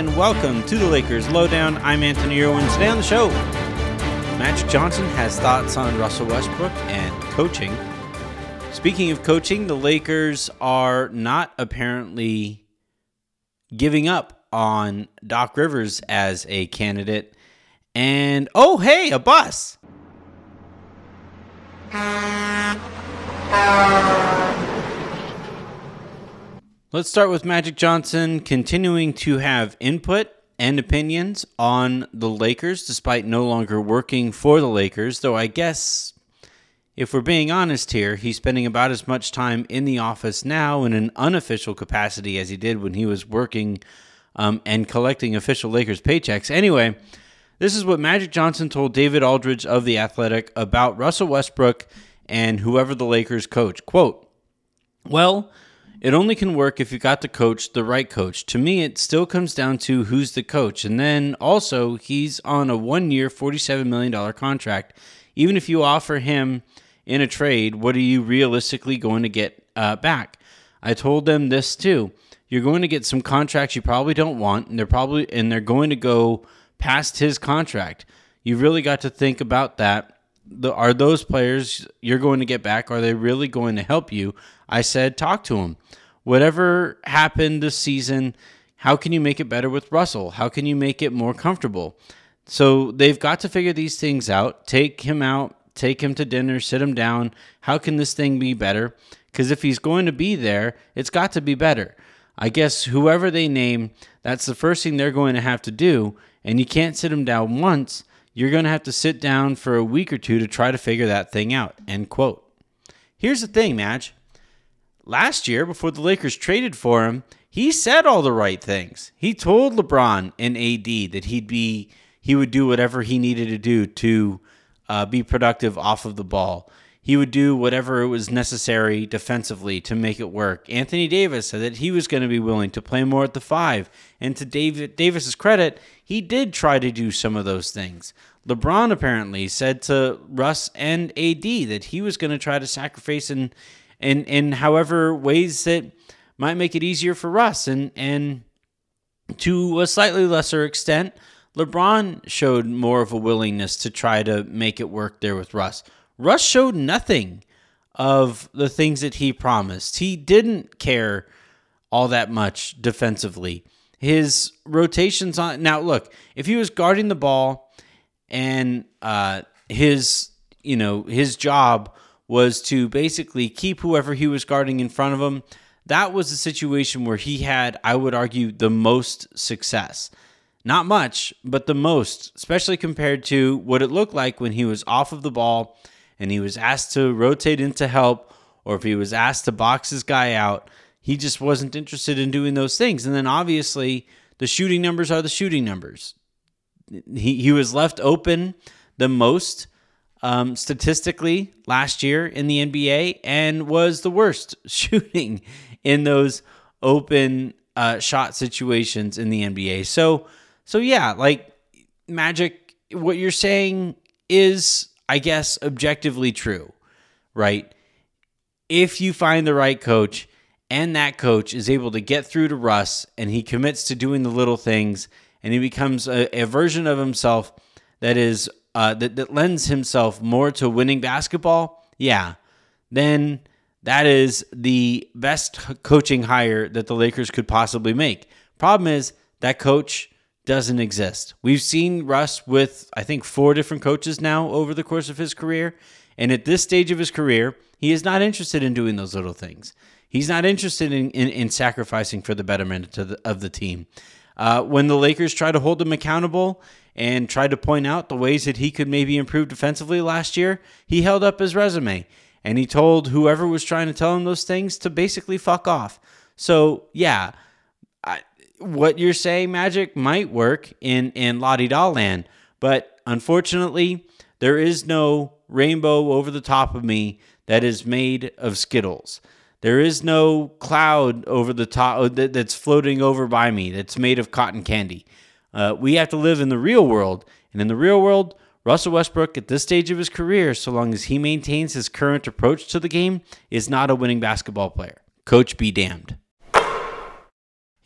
and welcome to the Lakers Lowdown. I'm Anthony Irwin. Today on the show, Magic Johnson has thoughts on Russell Westbrook and coaching. Speaking of coaching, the Lakers are not apparently giving up on Doc Rivers as a candidate. And oh, hey, a bus. Let's start with Magic Johnson continuing to have input and opinions on the Lakers despite no longer working for the Lakers, though I guess if we're being honest here, he's spending about as much time in the office now in an unofficial capacity as he did when he was working um, and collecting official Lakers paychecks. Anyway, this is what Magic Johnson told David Aldridge of The Athletic about Russell Westbrook and whoever the Lakers coach. Quote, Well, it only can work if you got the coach, the right coach. To me, it still comes down to who's the coach. And then also, he's on a one year, $47 million contract. Even if you offer him in a trade, what are you realistically going to get uh, back? I told them this too. You're going to get some contracts you probably don't want, and they're probably and they're going to go past his contract. You really got to think about that. The, are those players you're going to get back? Are they really going to help you? I said, talk to him. Whatever happened this season, how can you make it better with Russell? How can you make it more comfortable? So they've got to figure these things out. Take him out, take him to dinner, sit him down. How can this thing be better? Because if he's going to be there, it's got to be better. I guess whoever they name, that's the first thing they're going to have to do. And you can't sit him down once. You're going to have to sit down for a week or two to try to figure that thing out. End quote. Here's the thing, Madge last year before the Lakers traded for him, he said all the right things. He told LeBron and AD that he'd be he would do whatever he needed to do to uh, be productive off of the ball. He would do whatever it was necessary defensively to make it work. Anthony Davis said that he was going to be willing to play more at the five. And to David Davis's credit, he did try to do some of those things. LeBron apparently said to Russ and AD that he was going to try to sacrifice and in in however ways that might make it easier for Russ and and to a slightly lesser extent, LeBron showed more of a willingness to try to make it work there with Russ. Russ showed nothing of the things that he promised. He didn't care all that much defensively. His rotations on now look, if he was guarding the ball and uh, his you know his job was to basically keep whoever he was guarding in front of him. That was a situation where he had, I would argue, the most success. Not much, but the most, especially compared to what it looked like when he was off of the ball and he was asked to rotate into help or if he was asked to box his guy out. He just wasn't interested in doing those things. And then obviously, the shooting numbers are the shooting numbers. He, he was left open the most um, statistically last year in the NBA and was the worst shooting in those open uh, shot situations in the NBA. So, so yeah, like Magic, what you're saying is, I guess, objectively true, right? If you find the right coach and that coach is able to get through to Russ and he commits to doing the little things and he becomes a, a version of himself that is uh, that, that lends himself more to winning basketball, yeah, then that is the best coaching hire that the Lakers could possibly make. Problem is that coach doesn't exist. We've seen Russ with I think four different coaches now over the course of his career, and at this stage of his career, he is not interested in doing those little things. He's not interested in, in, in sacrificing for the betterment of the, of the team. Uh, when the Lakers try to hold him accountable, and tried to point out the ways that he could maybe improve defensively last year, he held up his resume and he told whoever was trying to tell him those things to basically fuck off. So, yeah, what you're saying, Magic, might work in, in La Di Da land, but unfortunately, there is no rainbow over the top of me that is made of Skittles. There is no cloud over the top that's floating over by me that's made of cotton candy. Uh, we have to live in the real world. And in the real world, Russell Westbrook, at this stage of his career, so long as he maintains his current approach to the game, is not a winning basketball player. Coach be damned.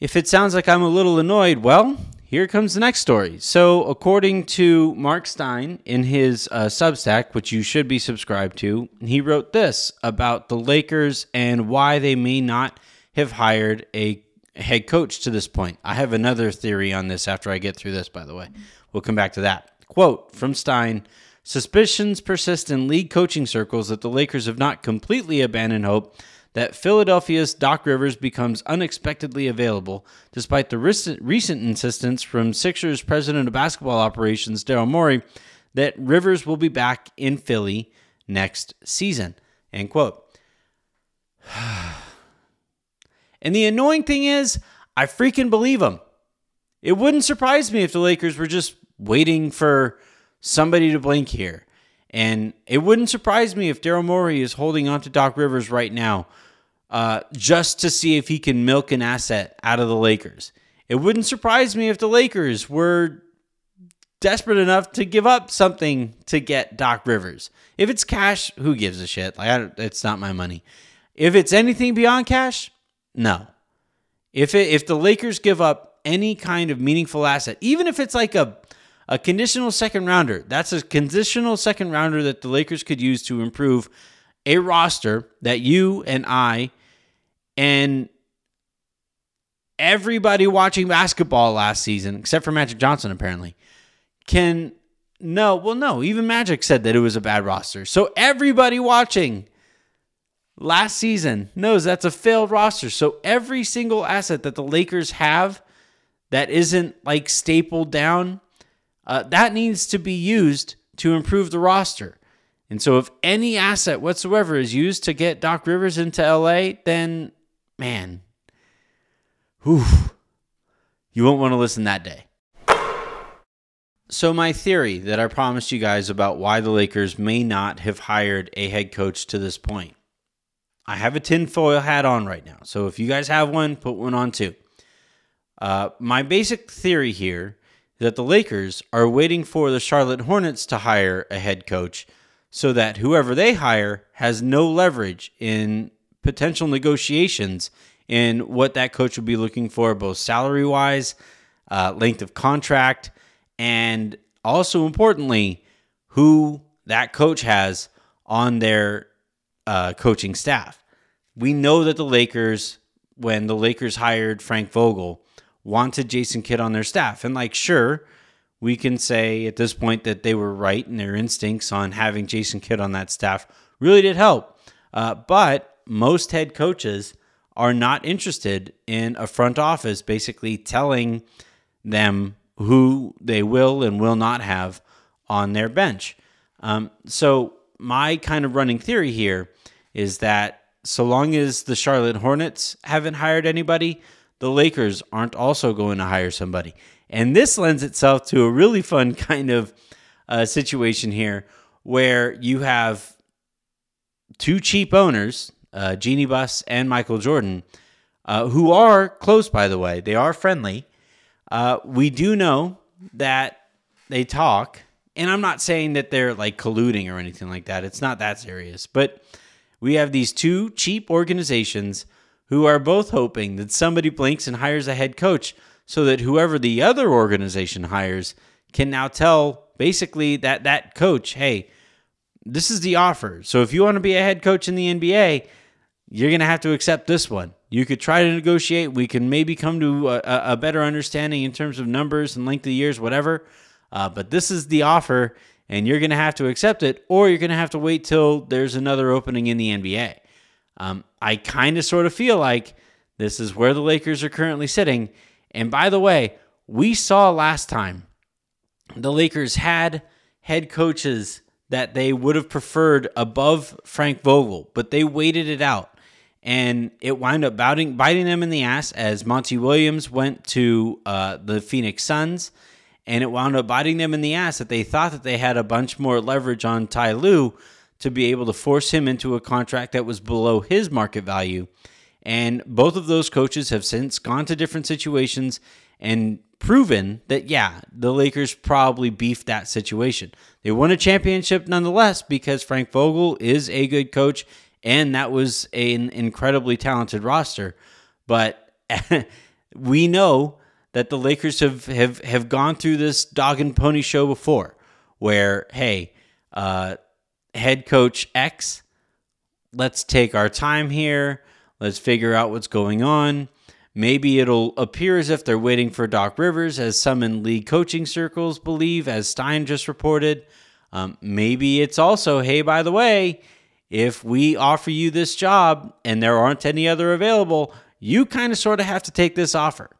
If it sounds like I'm a little annoyed, well, here comes the next story. So, according to Mark Stein in his uh, Substack, which you should be subscribed to, he wrote this about the Lakers and why they may not have hired a head coach to this point. I have another theory on this after I get through this, by the way. We'll come back to that. Quote from Stein Suspicions persist in league coaching circles that the Lakers have not completely abandoned hope that Philadelphia's Doc Rivers becomes unexpectedly available, despite the recent, insistence from Sixers president of basketball operations, Daryl Morey, that Rivers will be back in Philly next season. End quote. and the annoying thing is, I freaking believe him. It wouldn't surprise me if the Lakers were just waiting for somebody to blink here. And it wouldn't surprise me if Daryl Morey is holding on to Doc Rivers right now uh, just to see if he can milk an asset out of the Lakers. It wouldn't surprise me if the Lakers were desperate enough to give up something to get Doc Rivers. If it's cash, who gives a shit? Like it's not my money. If it's anything beyond cash, no. If it, if the Lakers give up any kind of meaningful asset, even if it's like a a conditional second rounder, that's a conditional second rounder that the Lakers could use to improve a roster that you and I and everybody watching basketball last season, except for Magic Johnson, apparently, can no, well, no, even Magic said that it was a bad roster. So everybody watching last season knows that's a failed roster. So every single asset that the Lakers have that isn't like stapled down, uh, that needs to be used to improve the roster. And so if any asset whatsoever is used to get Doc Rivers into LA, then man, whew, you won't want to listen that day. So, my theory that I promised you guys about why the Lakers may not have hired a head coach to this point. I have a tinfoil hat on right now. So, if you guys have one, put one on too. Uh, my basic theory here that the Lakers are waiting for the Charlotte Hornets to hire a head coach so that whoever they hire has no leverage in potential negotiations in what that coach would be looking for, both salary wise, uh, length of contract, and also importantly, who that coach has on their uh, coaching staff. We know that the Lakers, when the Lakers hired Frank Vogel, wanted Jason Kidd on their staff. And, like, sure, we can say at this point that they were right in their instincts on having Jason Kidd on that staff really did help. Uh, but most head coaches are not interested in a front office basically telling them who they will and will not have on their bench. Um, so, my kind of running theory here is that so long as the Charlotte Hornets haven't hired anybody, the Lakers aren't also going to hire somebody. And this lends itself to a really fun kind of uh, situation here where you have two cheap owners uh, Jeanie Buss and Michael Jordan, uh, who are close, by the way. They are friendly. Uh, we do know that they talk, and I'm not saying that they're like colluding or anything like that. It's not that serious. But we have these two cheap organizations who are both hoping that somebody blinks and hires a head coach so that whoever the other organization hires can now tell basically that that coach, hey, this is the offer. So if you want to be a head coach in the NBA, you're going to have to accept this one. You could try to negotiate. We can maybe come to a, a better understanding in terms of numbers and length of years, whatever. Uh, but this is the offer, and you're going to have to accept it, or you're going to have to wait till there's another opening in the NBA. Um, I kind of sort of feel like this is where the Lakers are currently sitting. And by the way, we saw last time the Lakers had head coaches that they would have preferred above Frank Vogel, but they waited it out and it wound up biting, biting them in the ass as Monty Williams went to uh, the Phoenix Suns, and it wound up biting them in the ass that they thought that they had a bunch more leverage on Ty Lue to be able to force him into a contract that was below his market value. And both of those coaches have since gone to different situations and proven that, yeah, the Lakers probably beefed that situation. They won a championship nonetheless because Frank Vogel is a good coach and that was an incredibly talented roster. But we know that the Lakers have have have gone through this dog and pony show before, where hey, uh, head coach X, let's take our time here, let's figure out what's going on. Maybe it'll appear as if they're waiting for Doc Rivers, as some in league coaching circles believe, as Stein just reported. Um, maybe it's also, hey, by the way, if we offer you this job and there aren't any other available, you kind of sort of have to take this offer.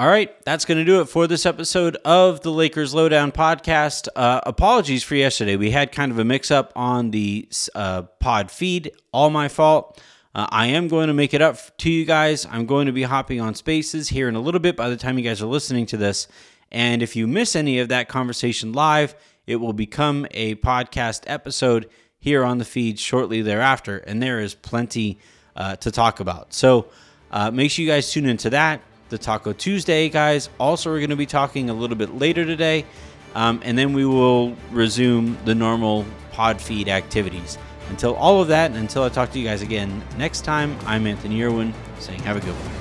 All right, that's going to do it for this episode of the Lakers Lowdown podcast. Uh, apologies for yesterday. We had kind of a mix up on the uh, pod feed. All my fault. Uh, I am going to make it up to you guys. I'm going to be hopping on spaces here in a little bit by the time you guys are listening to this. And if you miss any of that conversation live, it will become a podcast episode here on the feed shortly thereafter. And there is plenty uh, to talk about. So uh, make sure you guys tune into that the Taco Tuesday, guys. Also, we're going to be talking a little bit later today, um, and then we will resume the normal pod feed activities. Until all of that, and until I talk to you guys again next time, I'm Anthony Irwin saying have a good one.